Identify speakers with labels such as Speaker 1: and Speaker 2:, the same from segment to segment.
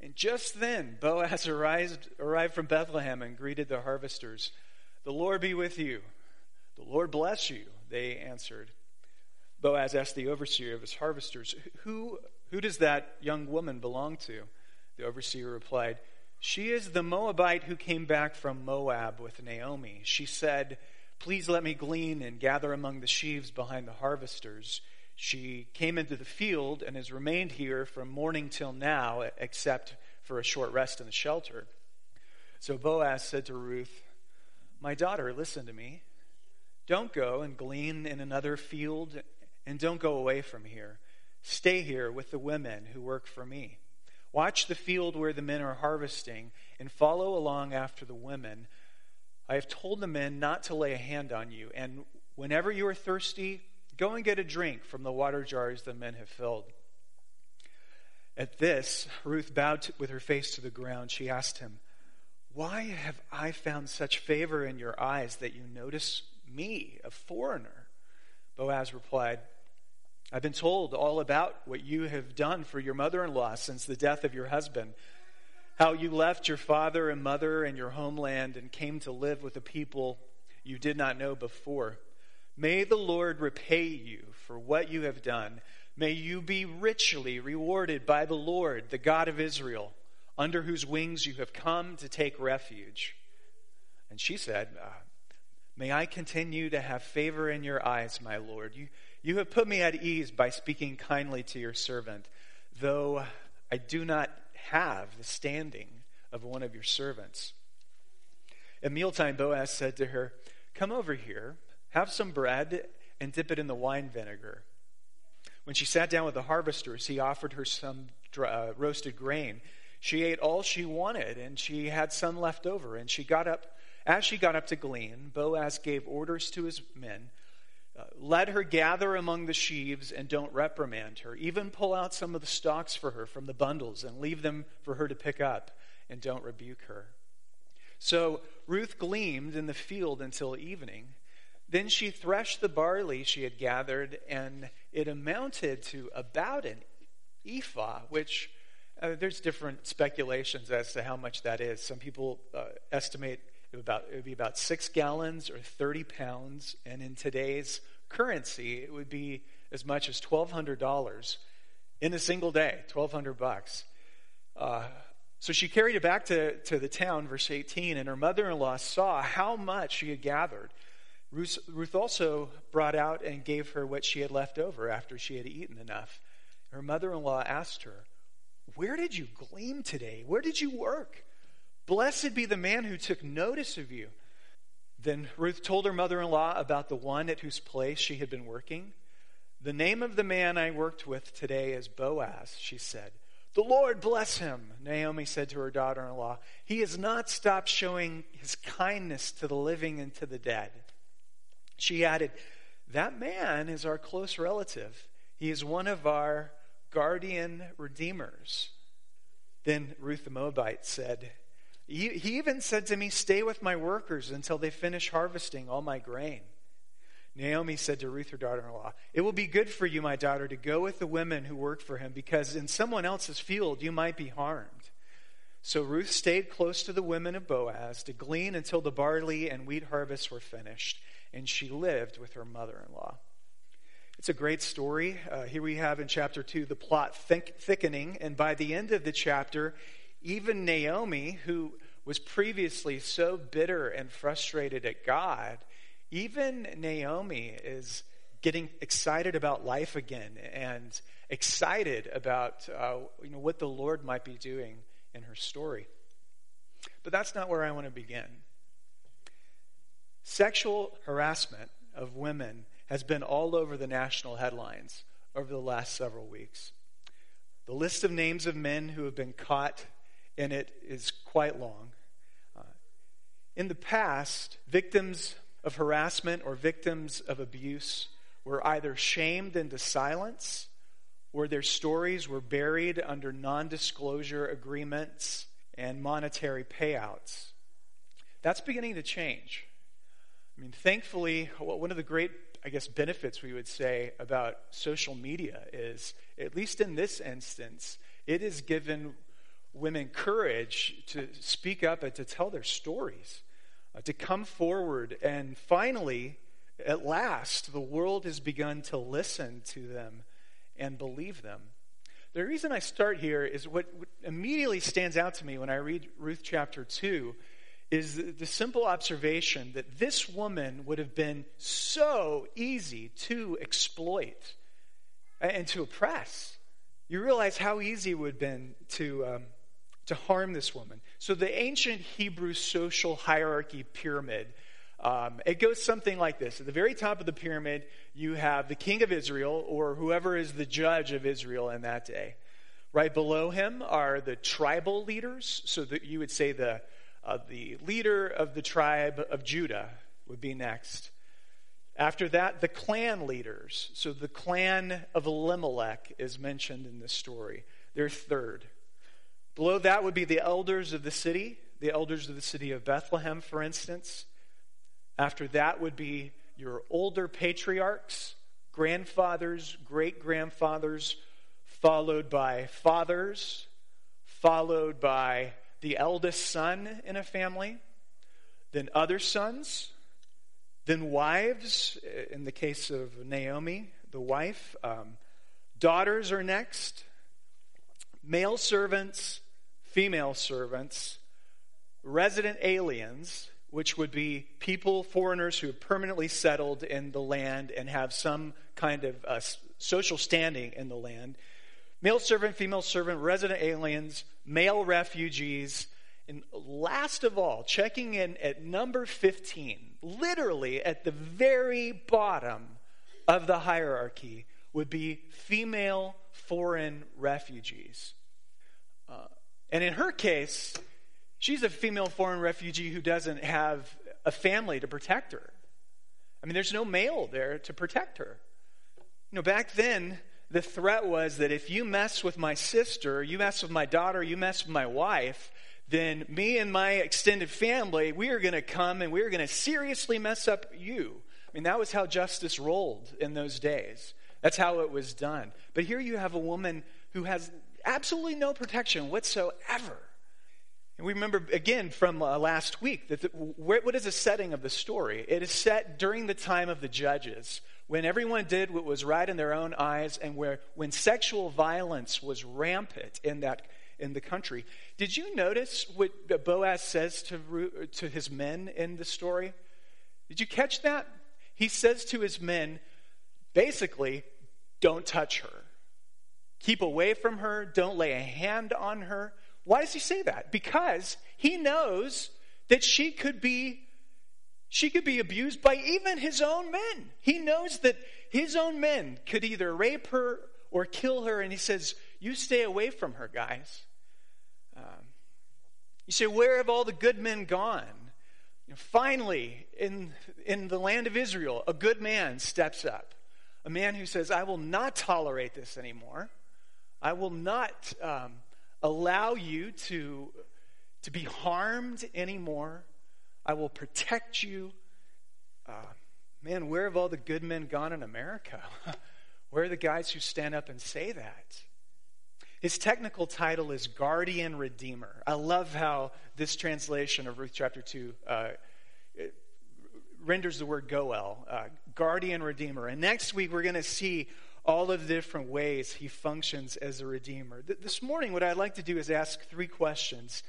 Speaker 1: And just then, Boaz arrived, arrived from Bethlehem and greeted the harvesters. The Lord be with you. The Lord bless you, they answered. Boaz asked the overseer of his harvesters, Who, who does that young woman belong to? The overseer replied, She is the Moabite who came back from Moab with Naomi. She said, Please let me glean and gather among the sheaves behind the harvesters. She came into the field and has remained here from morning till now, except for a short rest in the shelter. So Boaz said to Ruth, My daughter, listen to me. Don't go and glean in another field, and don't go away from here. Stay here with the women who work for me. Watch the field where the men are harvesting, and follow along after the women. I have told the men not to lay a hand on you, and whenever you are thirsty, go and get a drink from the water jars the men have filled. At this, Ruth bowed with her face to the ground. She asked him, Why have I found such favor in your eyes that you notice me, a foreigner? Boaz replied, I've been told all about what you have done for your mother in law since the death of your husband how you left your father and mother and your homeland and came to live with a people you did not know before. May the Lord repay you for what you have done. May you be richly rewarded by the Lord, the God of Israel, under whose wings you have come to take refuge. And she said, uh, May I continue to have favor in your eyes, my Lord. You, you have put me at ease by speaking kindly to your servant, though I do not have the standing of one of your servants. At mealtime, Boaz said to her, Come over here, have some bread, and dip it in the wine vinegar. When she sat down with the harvesters, he offered her some uh, roasted grain. She ate all she wanted, and she had some left over. And she got up, as she got up to glean, Boaz gave orders to his men uh, let her gather among the sheaves and don't reprimand her. Even pull out some of the stalks for her from the bundles and leave them for her to pick up and don't rebuke her. So Ruth gleaned in the field until evening. Then she threshed the barley she had gathered, and it amounted to about an ephah, which uh, there's different speculations as to how much that is. Some people uh, estimate it about, it would be about six gallons or 30 pounds. And in today's currency, it would be as much as $1,200 in a single day, 1200 bucks. Uh, so she carried it back to, to the town, verse 18, and her mother in law saw how much she had gathered. Ruth, Ruth also brought out and gave her what she had left over after she had eaten enough. Her mother in law asked her, Where did you glean today? Where did you work? Blessed be the man who took notice of you. Then Ruth told her mother in law about the one at whose place she had been working. The name of the man I worked with today is Boaz, she said. The Lord bless him, Naomi said to her daughter in law. He has not stopped showing his kindness to the living and to the dead. She added, That man is our close relative. He is one of our guardian redeemers. Then Ruth the Moabite said, he, even said to me, Stay with my workers until they finish harvesting all my grain. Naomi said to Ruth, her daughter in law, It will be good for you, my daughter, to go with the women who work for him, because in someone else's field you might be harmed. So Ruth stayed close to the women of Boaz to glean until the barley and wheat harvests were finished, and she lived with her mother in law. It's a great story. Uh, here we have in chapter 2 the plot thick, thickening, and by the end of the chapter, even Naomi, who was previously so bitter and frustrated at God, even Naomi is getting excited about life again and excited about uh, you know, what the Lord might be doing in her story. But that's not where I want to begin. Sexual harassment of women has been all over the national headlines over the last several weeks. The list of names of men who have been caught in it is quite long. Uh, In the past, victims of harassment or victims of abuse were either shamed into silence or their stories were buried under non disclosure agreements and monetary payouts. That's beginning to change. I mean, thankfully, one of the great, I guess, benefits we would say about social media is, at least in this instance, it has given women courage to speak up and to tell their stories, uh, to come forward. And finally, at last, the world has begun to listen to them and believe them. The reason I start here is what, what immediately stands out to me when I read Ruth chapter 2 is the, simple observation that this woman would have been so easy to exploit and to oppress. You realize how easy it would have been to, um, to harm this woman. So, the ancient Hebrew social hierarchy pyramid. Um, it goes something like this. At the very top of the pyramid, you have the king of Israel, or whoever is the judge of Israel in that day. Right below him are the tribal leaders. So that you would say the, uh, the leader of the tribe of Judah would be next. After that, the clan leaders. So the clan of Elimelech is mentioned in this story. They're third. Below that would be the elders of the city, the elders of the city of Bethlehem, for instance. After that would be your older patriarchs, grandfathers, great grandfathers, followed by fathers, followed by the eldest son in a family, then other sons, then wives, in the case of Naomi, the wife. Um, daughters are next. Male servants, female servants, resident aliens, which would be people, foreigners who have permanently settled in the land and have some kind of uh, social standing in the land. Male servant, female servant, resident aliens, male refugees, and last of all, checking in at number 15, literally at the very bottom of the hierarchy, would be female foreign refugees. Uh, and in her case, she's a female foreign refugee who doesn't have a family to protect her. I mean, there's no male there to protect her. You know, back then, the threat was that if you mess with my sister, you mess with my daughter, you mess with my wife, then me and my extended family, we are going to come and we are going to seriously mess up you. I mean, that was how justice rolled in those days. That's how it was done. But here you have a woman who has absolutely no protection whatsoever. And we remember again from uh, last week that the, what is the setting of the story? It is set during the time of the judges, when everyone did what was right in their own eyes, and where when sexual violence was rampant in that in the country. Did you notice what Boaz says to, to his men in the story? Did you catch that? He says to his men, basically, don't touch her. Keep away from her. Don't lay a hand on her. Why does he say that? Because he knows that she could be she could be abused by even his own men. He knows that his own men could either rape her or kill her, and he says, You stay away from her, guys. Um, you say, Where have all the good men gone? You know, finally, in, in the land of Israel, a good man steps up. A man who says, I will not tolerate this anymore. I will not um, allow you to, to be harmed anymore. I will protect you. Uh, man, where have all the good men gone in America? where are the guys who stand up and say that? His technical title is Guardian Redeemer. I love how this translation of Ruth chapter 2 uh, renders the word Goel, uh, Guardian Redeemer. And next week we're going to see all of the different ways he functions as a Redeemer. Th- this morning, what I'd like to do is ask three questions.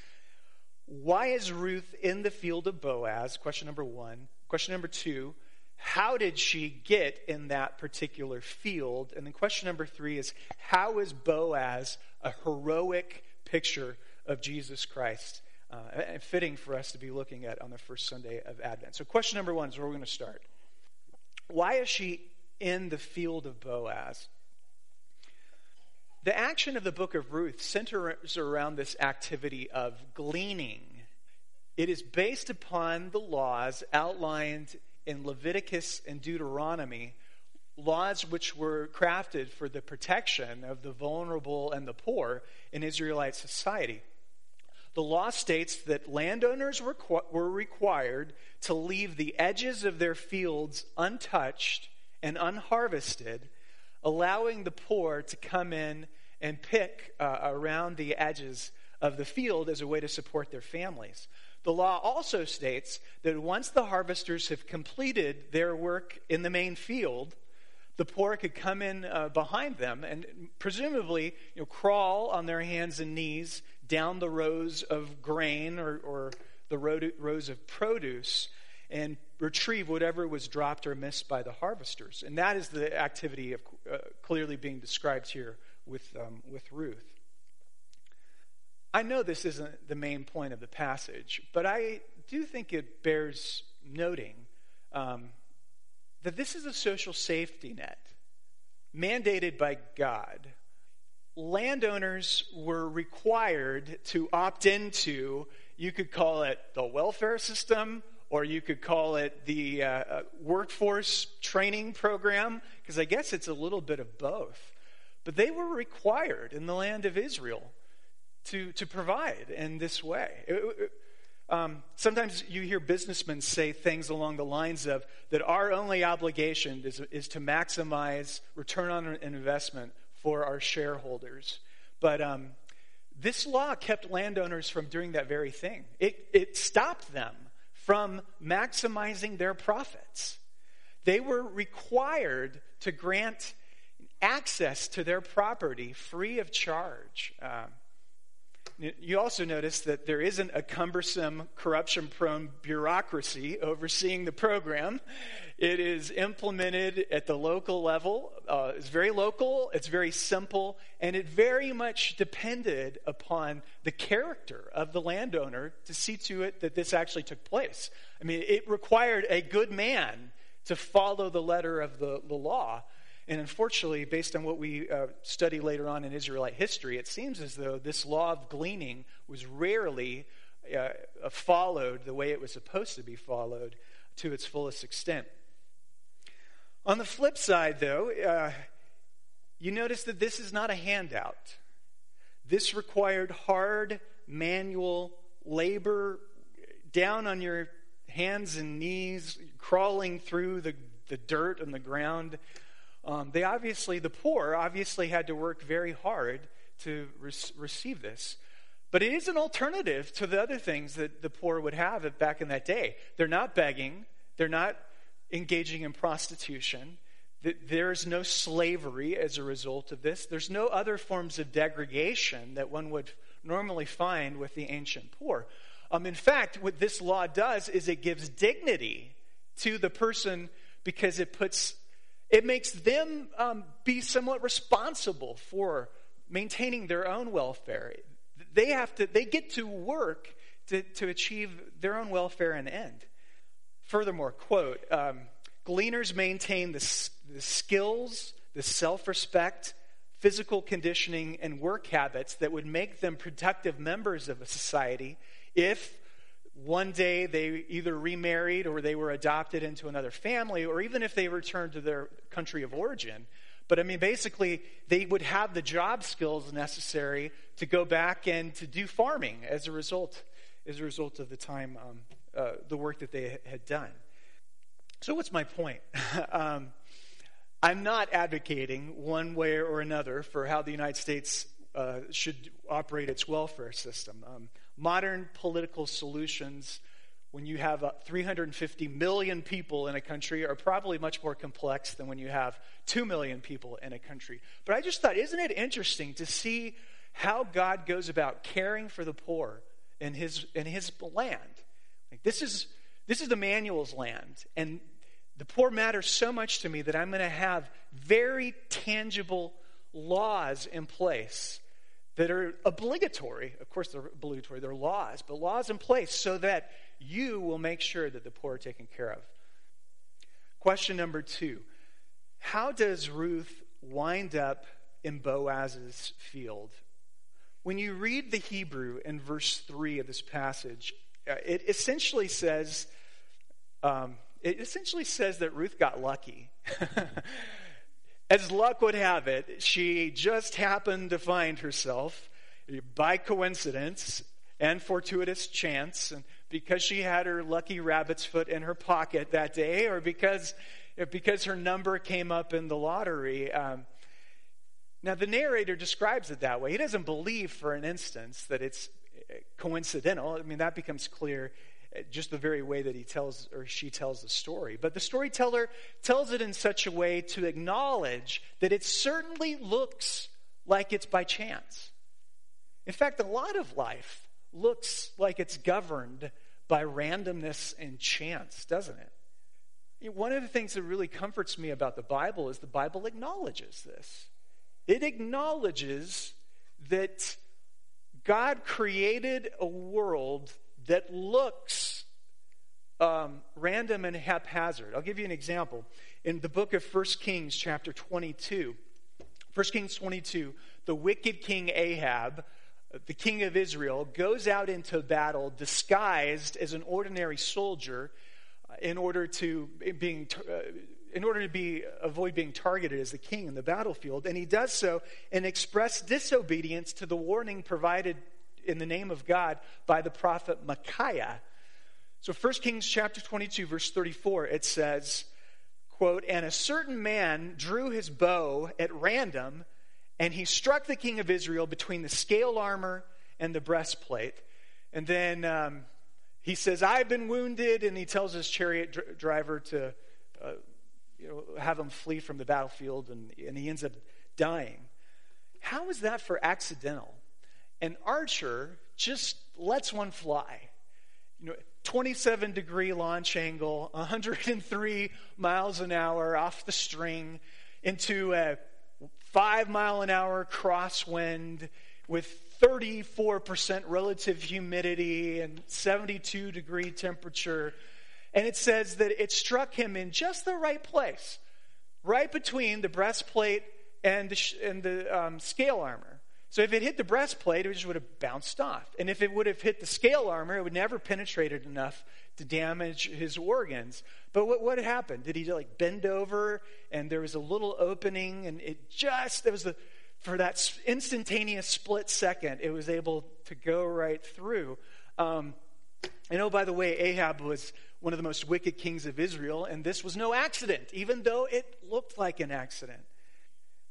Speaker 1: Why is Ruth in the field of Boaz? Question number one. Question number two how did she get in that particular field? And then question number three is how is Boaz a heroic picture of Jesus Christ? Uh, fitting for us to be looking at on the first Sunday of Advent. So, question number one is where we're going to start. Why is she in the field of Boaz? The action of the book of Ruth centers around this activity of gleaning it is based upon the laws outlined in Leviticus and Deuteronomy, laws which were crafted for the protection of the vulnerable and the poor in Israelite society. The law states that landowners were, were required to leave the edges of their fields untouched and unharvested, allowing the poor to come in and pick uh, around the edges of the field as a way to support their families. The law also states that once the harvesters have completed their work in the main field, the poor could come in uh, behind them and presumably you know, crawl on their hands and knees down the rows of grain or, or the rows of produce and retrieve whatever was dropped or missed by the harvesters. And that is the activity of, uh, clearly being described here with, um, with Ruth. I know this isn't the main point of the passage, but I do think it bears noting um, that this is a social safety net mandated by God. Landowners were required to opt into, you could call it the welfare system, or you could call it the uh, uh workforce training program, because I guess it's a little bit of both. But they were required in the land of Israel to, to provide in this way. um, sometimes you hear businessmen say things along the lines of that our only obligation is, is to maximize return on investment for our shareholders. But um, this law kept landowners from doing that very thing. It, it stopped them from maximizing their profits. They were required to grant access to their property free of charge. Um, you also notice that there isn't a cumbersome, corruption prone bureaucracy overseeing the program. It is implemented at the local level. Uh, it's very local, it's very simple, and it very much depended upon the character of the landowner to see to it that this actually took place. I mean, it required a good man to follow the letter of the, the law. And unfortunately, based on what we uh, study later on in Israelite history, it seems as though this law of gleaning was rarely uh, followed the way it was supposed to be followed to its fullest extent. On the flip side, though, uh, you notice that this is not a handout. This required hard manual labor, down on your hands and knees, crawling through the, the dirt and the ground. Um, they obviously, the poor obviously had to work very hard to re- receive this. But it is an alternative to the other things that the poor would have back in that day. They're not begging, they're not engaging in prostitution. There's no slavery as a result of this. There's no other forms of degradation that one would normally find with the ancient poor. Um, in fact, what this law does is it gives dignity to the person because it puts it makes them um, be somewhat responsible for maintaining their own welfare. They have to, they get to work to, to achieve their own welfare and end. Furthermore, quote, um, gleaners maintain the, the skills, the self respect, physical conditioning, and work habits that would make them productive members of a society if one day they either remarried or they were adopted into another family, or even if they returned to their country of origin. But I mean, basically, they would have the job skills necessary to go back and to do farming as a result, as a result of the time, um, uh, the work that they had done. So, what's my point? um, I'm not advocating one way or another for how the United States uh, should operate its welfare system. Um, modern political solutions, when you have uh, 350 million people in a country, are probably much more complex than when you have 2 million people in a country. But I just thought, isn't it interesting to see how God goes about caring for the poor in his, in his land? Like this, is, this is Immanuel's land, and the poor matter so much to me that I'm going to have very tangible laws in place that are obligatory. Of course, they're obligatory, they're laws, but laws in place so that you will make sure that the poor are taken care of. Question number two How does Ruth wind up in Boaz's field? When you read the Hebrew in verse 3 of this passage, uh, it essentially says, um, it essentially says that Ruth got lucky. As luck would have it, she just happened to find herself by coincidence and fortuitous chance, and because she had her lucky rabbit's foot in her pocket that day, or because because her number came up in the lottery. Um, now, the narrator describes it that way. He doesn't believe for an instance that it's uh, coincidental. I mean, that becomes clear just the very way that he tells or she tells the story. But the storyteller tells it in such a way to acknowledge that it certainly looks like it's by chance. In fact, a lot of life looks like it's governed by randomness and chance, doesn't it? One of the things that really comforts me about the Bible is the Bible acknowledges this. It acknowledges that God created a world that looks um, random and haphazard. I'll give you an example. In the book of 1 Kings, chapter 22, 1 Kings 22, the wicked king Ahab, the king of Israel, goes out into battle disguised as an ordinary soldier uh, in order to being. Uh, in order to be, avoid being targeted as the king in the battlefield. And he does so in express disobedience to the warning provided in the name of God by the prophet Micaiah. So 1 Kings chapter 22 verse 34 it says, quote, "And a certain man drew his bow at random and he struck the king of Israel between the scale armor and the breastplate." And then um, he says, "I've been wounded," and he tells his chariot dr- driver to uh, you know, have him flee from the battlefield, and, and he ends up dying. How is that for accidental? An archer just lets one fly. You know, 27 degree launch angle, 103 miles an hour off the string into a five mile an hour crosswind with 34% relative humidity and 72 degree temperature and it says that it struck him in just the right place, right between the breastplate and the, and the um, scale armor. So if it hit the breastplate, it just would have bounced off. And if it would have hit the scale armor, it would never penetrated enough to damage his organs. But what, what happened? Did he like bend over and there was a little opening and it just, there was the, for that instantaneous split second, it was able to go right through. Um, and oh, by the way, Ahab was one of the most wicked kings of Israel, and this was no accident, even though it looked like an accident.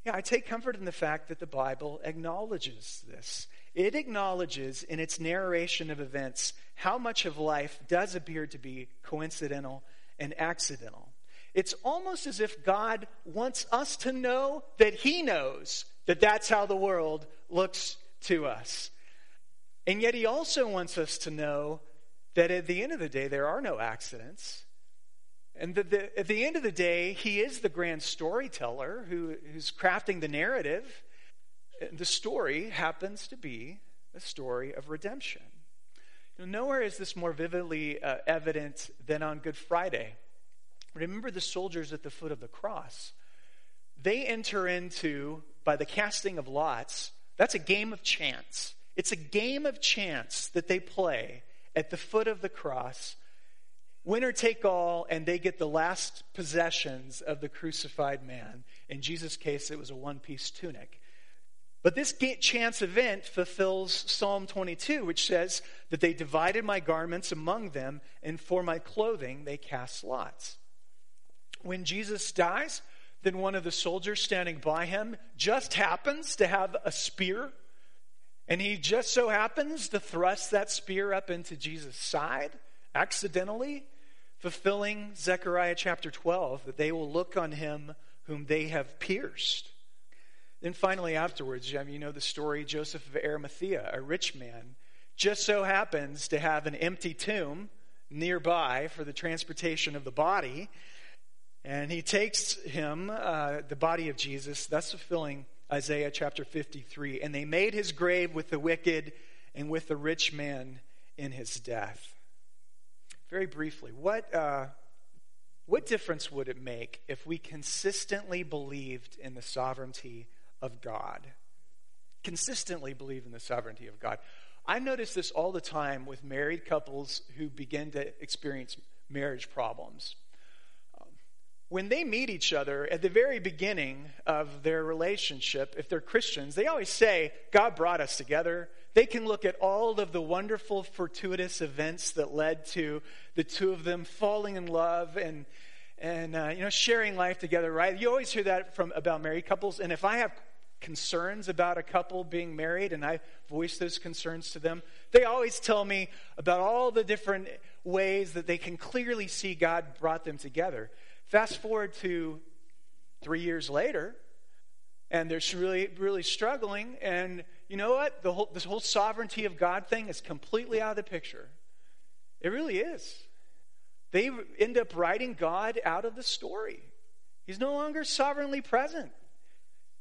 Speaker 1: I take comfort in the fact that the Bible acknowledges this. It acknowledges in its narration of events how much of life does appear to be coincidental and accidental. It's almost as if God wants us to know that He knows that that's how the world looks to us. And yet, He also wants us to know that at the end of the day, there are no accidents. And that the, at the end of the day, he is the grand storyteller who, who's crafting the narrative. The story happens to be a story of redemption. You know, nowhere is this more vividly uh, evident than on Good Friday. Remember the soldiers at the foot of the cross. They enter into, by the casting of lots, that's a game of chance. It's a game of chance that they play at the foot of the cross, winner take all, and they get the last possessions of the crucified man. In Jesus' case, it was a one piece tunic. But this chance event fulfills Psalm 22, which says that they divided my garments among them, and for my clothing they cast lots. When Jesus dies, then one of the soldiers standing by him just happens to have a spear and he just so happens to thrust that spear up into Jesus' side, accidentally, fulfilling Zechariah chapter 12, that they will look on him whom they have pierced. Then finally, afterwards, you know the story Joseph of Arimathea, a rich man, just so happens to have an empty tomb nearby for the transportation of the body. And he takes him, uh, the body of Jesus, thus fulfilling Isaiah chapter 53. And they made his grave with the wicked and with the rich man in his death. Very briefly, what, uh, what difference would it make if we consistently believed in the sovereignty of God? Consistently believe in the sovereignty of God. I notice this all the time with married couples who begin to experience marriage problems. Um, when they meet each other at the very beginning of their relationship, if they're Christians, they always say, God brought us together. They can look at all of the wonderful, fortuitous events that led to the two of them falling in love and, and uh, you know, sharing life together, right? You always hear that from about married couples. And if I have concerns about a couple being married and I voice those concerns to them, they always tell me about all the different ways that they can clearly see God brought them together. Fast forward to three years later, and they're really, really struggling. And you know what? The whole, this whole sovereignty of God thing is completely out of the picture. It really is. They end up writing God out of the story. He's no longer sovereignly present.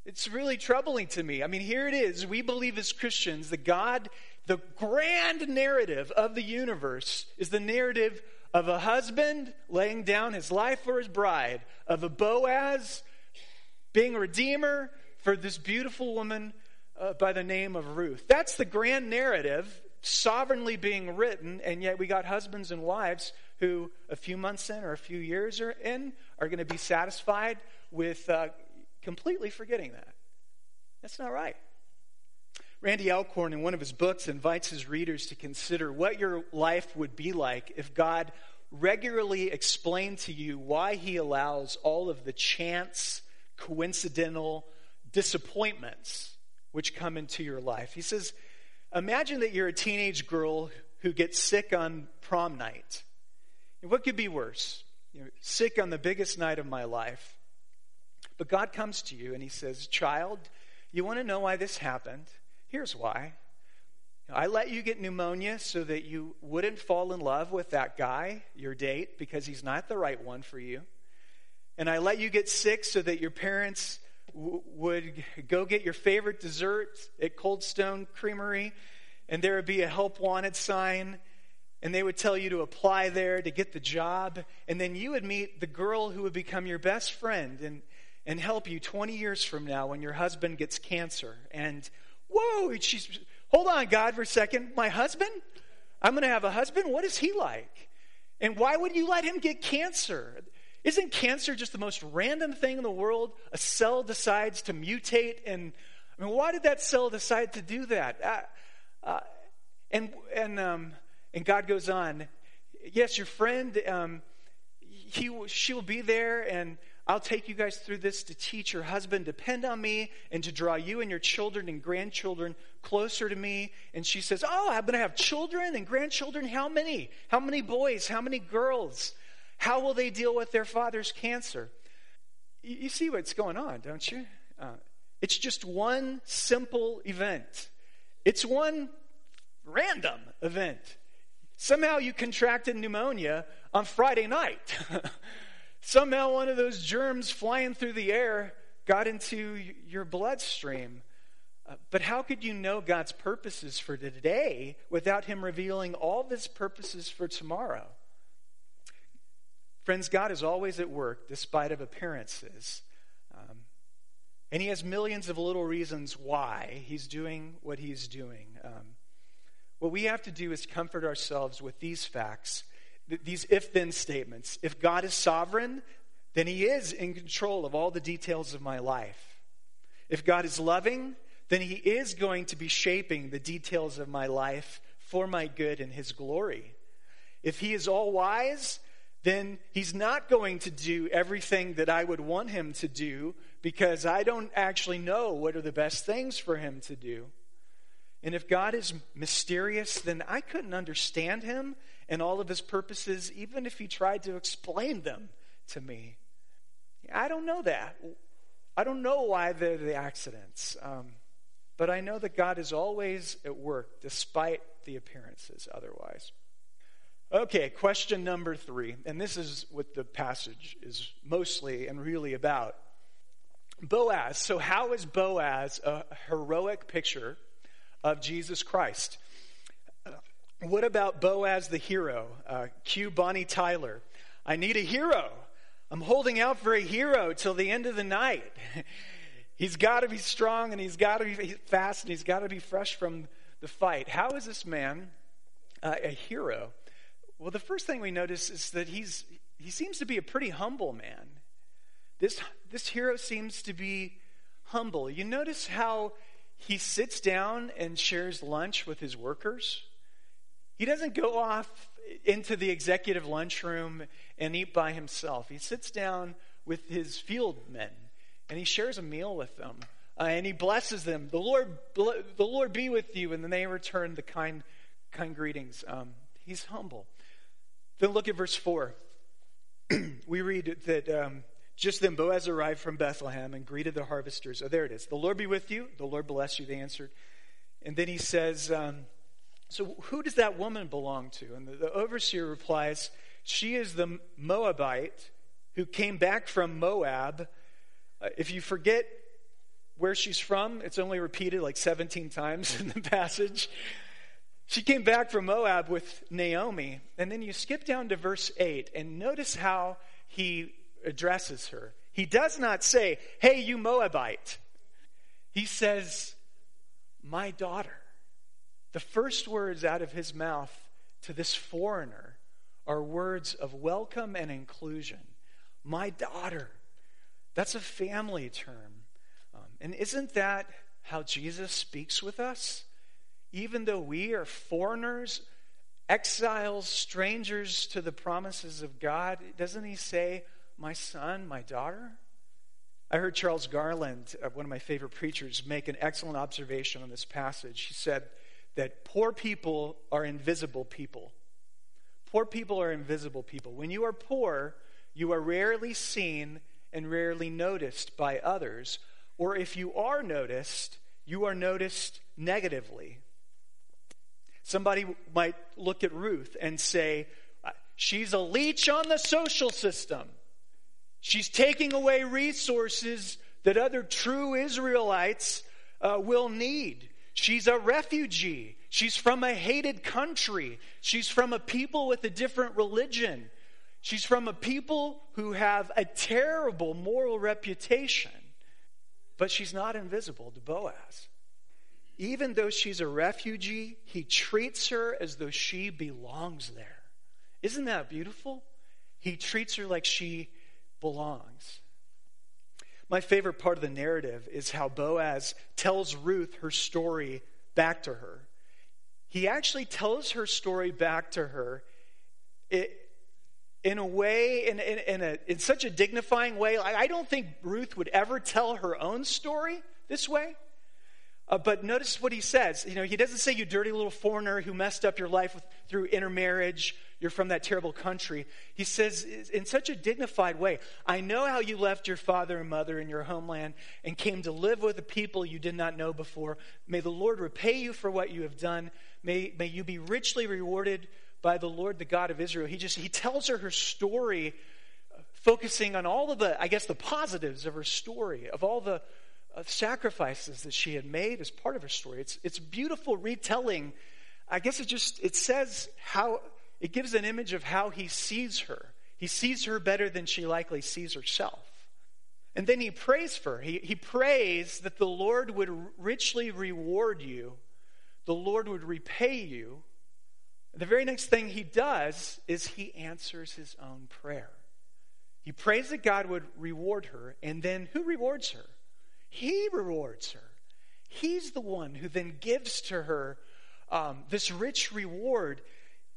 Speaker 1: It's really troubling to me. I mean, here it is. We believe as Christians that God, the grand narrative of the universe, is the narrative of a husband laying down his life for his bride, of a Boaz being a redeemer for this beautiful woman uh, by the name of Ruth. That's the grand narrative sovereignly being written, and yet we got husbands and wives who, a few months in or a few years in, are going to be satisfied with uh, completely forgetting that. That's not right. Randy Alcorn, in one of his books, invites his readers to consider what your life would be like if God regularly explained to you why he allows all of the chance, coincidental disappointments which come into your life. He says, Imagine that you're a teenage girl who gets sick on prom night. What could be worse? You know, sick on the biggest night of my life. But God comes to you and He says, Child, you want to know why this happened? Here's why. I let you get pneumonia so that you wouldn't fall in love with that guy, your date, because he's not the right one for you. And I let you get sick so that your parents would go get your favorite dessert at Cold Stone Creamery, and there would be a help wanted sign, and they would tell you to apply there to get the job. And then you would meet the girl who would become your best friend. And and help you 20 years from now when your husband gets cancer. And whoa, she's, hold on, God, for a second. My husband? I'm going to have a husband? What is he like? And why would you let him get cancer? Isn't cancer just the most random thing in the world? A cell decides to mutate, and I mean, why did that cell decide to do that? Uh, uh, and and um, and God goes on. Yes, your friend, um, he she will be there, and I'll take you guys through this to teach your husband, depend on me, and to draw you and your children and grandchildren closer to me. And she says, Oh, I'm going to have children and grandchildren. How many? How many boys? How many girls? How will they deal with their father's cancer? You see what's going on, don't you? Uh, it's just one simple event, it's one random event. Somehow you contracted pneumonia on Friday night. Somehow one of those germs flying through the air got into your bloodstream. Uh, but how could you know God's purposes for today without Him revealing all of His purposes for tomorrow? Friends, God is always at work despite of appearances. Um, and He has millions of little reasons why He's doing what He's doing. Um, what we have to do is comfort ourselves with these facts these if then statements. If God is sovereign, then He is in control of all the details of my life. If God is loving, then He is going to be shaping the details of my life for my good and His glory. If He is all wise, then He's not going to do everything that I would want Him to do because I don't actually know what are the best things for Him to do. And if God is mysterious, then I couldn't understand Him and all of his purposes, even if he tried to explain them to me. I don't know that. I don't know why they're the accidents. Um, but I know that God is always at work despite the appearances otherwise. Okay, question number three. And this is what the passage is mostly and really about. Boaz. So, how is Boaz a heroic picture of Jesus Christ? What about Boaz the hero? Uh, cue Bonnie Tyler. I need a hero. I'm holding out for a hero till the end of the night. he's got to be strong and he's got to be fast and he's got to be fresh from the fight. How is this man uh, a hero? Well, the first thing we notice is that he's, he seems to be a pretty humble man. This, this hero seems to be humble. You notice how he sits down and shares lunch with his workers? He doesn't go off into the executive lunchroom and eat by himself. He sits down with his field men and he shares a meal with them. Uh, and he blesses them. The Lord, the Lord be with you. And then they return the kind, kind greetings. Um, he's humble. Then look at verse 4. we read that um, just then Boaz arrived from Bethlehem and greeted the harvesters. Oh, there it is. The Lord be with you. The Lord bless you, they answered. And then he says, um, So who does that woman belong to? And the, the overseer replies, She is the Moabite who came back from Moab. Uh, if you forget where she's from, it's only repeated like 17 times in the passage. She came back from Moab with Naomi. And then you skip down to verse 8 and notice how he addresses her. He does not say, Hey, you Moabite. He says, My daughter. The first words out of his mouth to this foreigner are words of welcome and inclusion. My daughter. That's a family term. Um, and isn't that how Jesus speaks with us? Even though we are foreigners, exiles, strangers to the promises of God, doesn't he say, My son, my daughter? I heard Charles Garland, uh, one of my favorite preachers, make an excellent observation on this passage. He said that poor people are invisible people. Poor people are invisible people. When you are poor, you are rarely seen and rarely noticed by others. Or if you are noticed, you are noticed negatively. Somebody might look at Ruth and say, uh, She's a leech on the social system. She's taking away resources that other true Israelites uh, will need. She's a refugee. She's from a hated country. She's from a people with a different religion. She's from a people who have a terrible moral reputation. But she's not invisible to Boaz. Even though she's a refugee, he treats her as though she belongs there. Isn't that beautiful? He treats her like she belongs. My favorite part of the narrative is how Boaz tells Ruth her story back to her. He actually tells her story back to her in a way, in, in, in, a, in such a dignifying way. I don't think Ruth would ever tell her own story this way. Uh, but notice what he says. You know, he doesn't say, you dirty little foreigner who messed up your life with, through intermarriage, you're from that terrible country. He says, in such a dignified way, I know how you left your father and mother in your homeland and came to live with a people you did not know before. May the Lord repay you for what you have done. May, may you be richly rewarded by the Lord, the God of Israel. He just, he tells her her story, focusing on all of the, I guess, the positives of her story, of all the, of sacrifices that she had made as part of her story. It's, it's beautiful retelling. I guess it just, it says how, it gives an image of how he sees her. He sees her better than she likely sees herself. And then he prays for her. He, he prays that the Lord would richly reward you, the Lord would repay you. The very next thing he does is he answers his own prayer. He prays that God would reward her, and then who rewards her? He rewards her. He's the one who then gives to her um, this rich reward.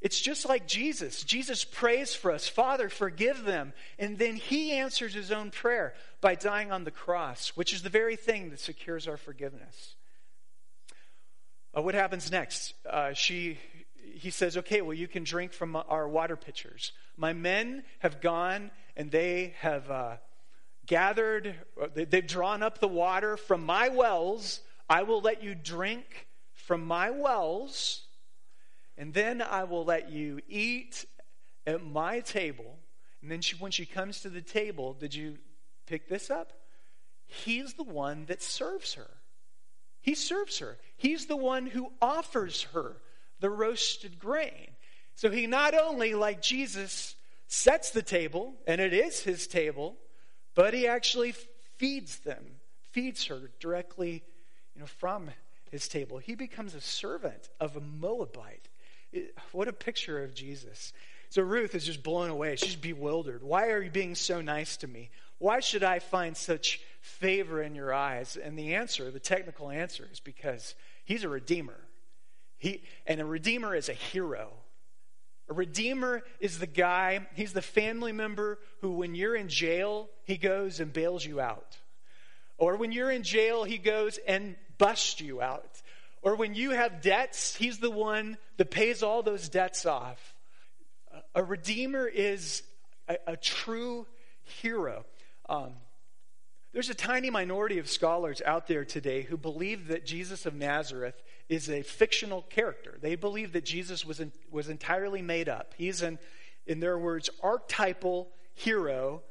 Speaker 1: It's just like Jesus. Jesus prays for us, Father, forgive them. And then he answers his own prayer by dying on the cross, which is the very thing that secures our forgiveness. Uh, what happens next? Uh, she, he says, Okay, well, you can drink from our water pitchers. My men have gone and they have. Uh, gathered, uh, they've drawn up the water from my wells. I will let you drink from my wells, and then I will let you eat at my table. And then she, when she comes to the table, did you pick this up? He's the one that serves her. He serves her. He's the one who offers her the roasted grain. So he not only, like Jesus, sets the table, and it is his table, but he actually feeds them, feeds her directly you know, from his table. He becomes a servant of a Moabite. It, what a picture of Jesus. So Ruth is just blown away. She's bewildered. Why are you being so nice to me? Why should I find such favor in your eyes? And the answer, the technical answer, is because he's a redeemer. He, and a redeemer is a hero. A redeemer is the guy, he's the family member who, when you're in jail, he goes and bails you out. Or when you're in jail, he goes and busts you out. Or when you have debts, he's the one that pays all those debts off. A redeemer is a, a true hero. Um, there's a tiny minority of scholars out there today who believe that Jesus of Nazareth is a fictional character. They believe that Jesus was, in, was entirely made up. He's, an, in their words, archetypal hero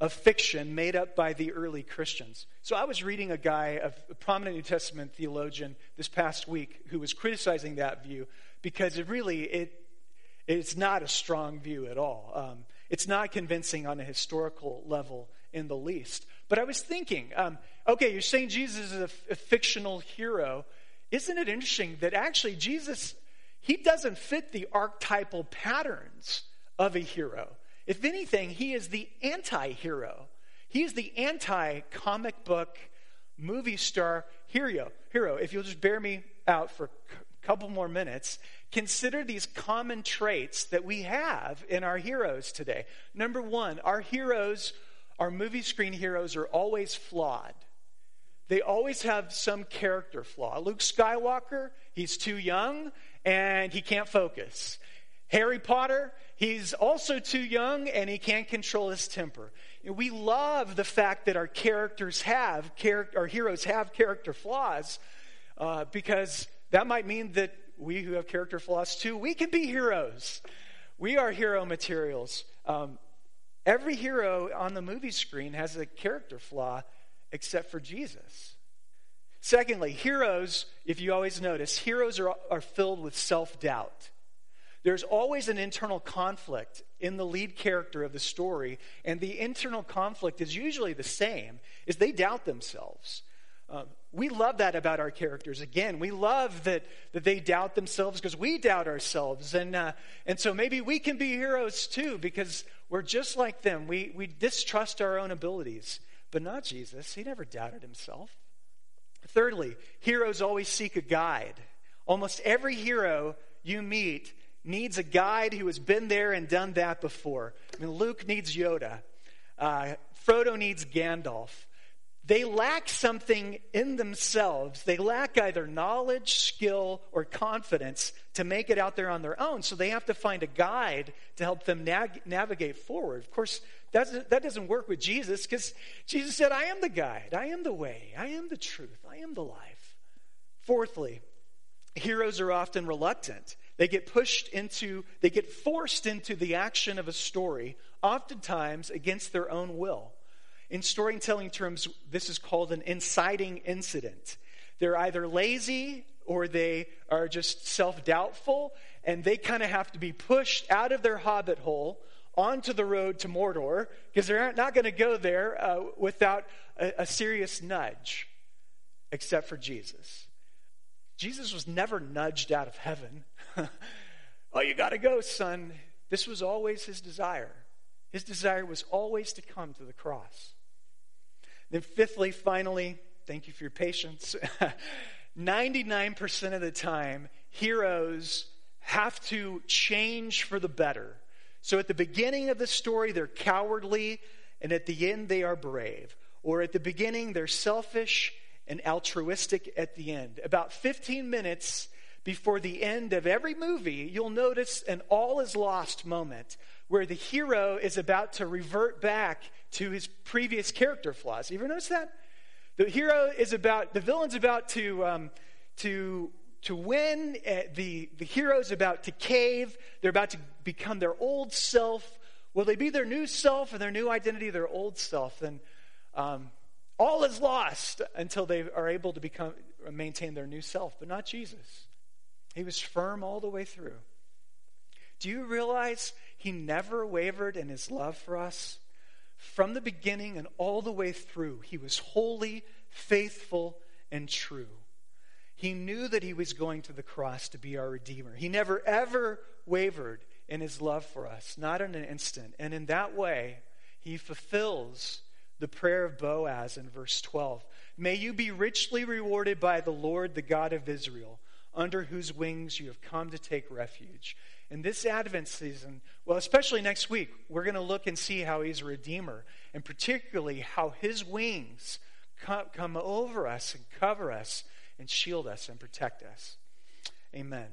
Speaker 1: of fiction made up by the early Christians. So I was reading a guy, a prominent New Testament theologian, this past week who was criticizing that view because it really it it's not a strong view at all. Um, it's not convincing on a historical level in the least. But I was thinking, um, okay, you're saying Jesus is a, a fictional hero. Isn't it interesting that actually Jesus, he doesn't fit the archetypal patterns of a hero? If anything, he is the anti hero. He is the anti comic book movie star hero. Hero. If you'll just bear me out for a couple more minutes, consider these common traits that we have in our heroes today. Number one, our heroes, our movie screen heroes, are always flawed. They always have some character flaw. Luke Skywalker, he's too young and he can't focus. Harry Potter, he's also too young and he can't control his temper. We love the fact that our characters have, our heroes have character flaws uh, because that might mean that we who have character flaws too, we can be heroes. We are hero materials. Um, every hero on the movie screen has a character flaw except for Jesus. Secondly, heroes, if you always notice, heroes are, are filled with self doubt. There's always an internal conflict in the lead character of the story, and the internal conflict is usually the same, is they doubt themselves. Um, we love that about our characters. Again, we love that, that they doubt themselves because we doubt ourselves. And, uh, and so maybe we can be heroes too because we're just like them. We, we distrust our own abilities. But not Jesus. He never doubted himself. Thirdly, heroes always seek a guide. Almost every hero you meet needs a guide who has been there and done that before. I mean, Luke needs Yoda, uh, Frodo needs Gandalf. They lack something in themselves. They lack either knowledge, skill, or confidence to make it out there on their own. So they have to find a guide to help them nag- navigate forward. Of course, that, that doesn't work with Jesus because Jesus said, I am the guide, I am the way, I am the truth, I am the life. Fourthly, heroes are often reluctant. They get pushed into, they get forced into the action of a story, oftentimes against their own will. In storytelling terms, this is called an inciting incident. They're either lazy or they are just self doubtful, and they kind of have to be pushed out of their hobbit hole onto the road to Mordor because they're not going to go there uh, without a, a serious nudge, except for Jesus. Jesus was never nudged out of heaven. oh, you got to go, son. This was always his desire. His desire was always to come to the cross. Then, fifthly, finally, thank you for your patience. 99% of the time, heroes have to change for the better so at the beginning of the story, they're cowardly, and at the end, they are brave. Or at the beginning, they're selfish and altruistic at the end. About 15 minutes before the end of every movie, you'll notice an all is lost moment where the hero is about to revert back to his previous character flaws. You ever notice that? The hero is about, the villain's about to, um, to to win. Uh, the, the hero's about to cave. They're about to become their old self. Will they be their new self or their new identity, their old self? Then um, all is lost until they are able to become maintain their new self, but not Jesus. He was firm all the way through. Do you realize he never wavered in his love for us? From the beginning and all the way through, he was holy, faithful, and true. He knew that he was going to the cross to be our Redeemer. He never, ever wavered in his love for us, not in an instant. And in that way, he fulfills the prayer of Boaz in verse 12. May you be richly rewarded by the Lord, the God of Israel, under whose wings you have come to take refuge. In this Advent season, well, especially next week, we're going to look and see how he's a redeemer, and particularly how his wings come over us and cover us and shield us and protect us. Amen.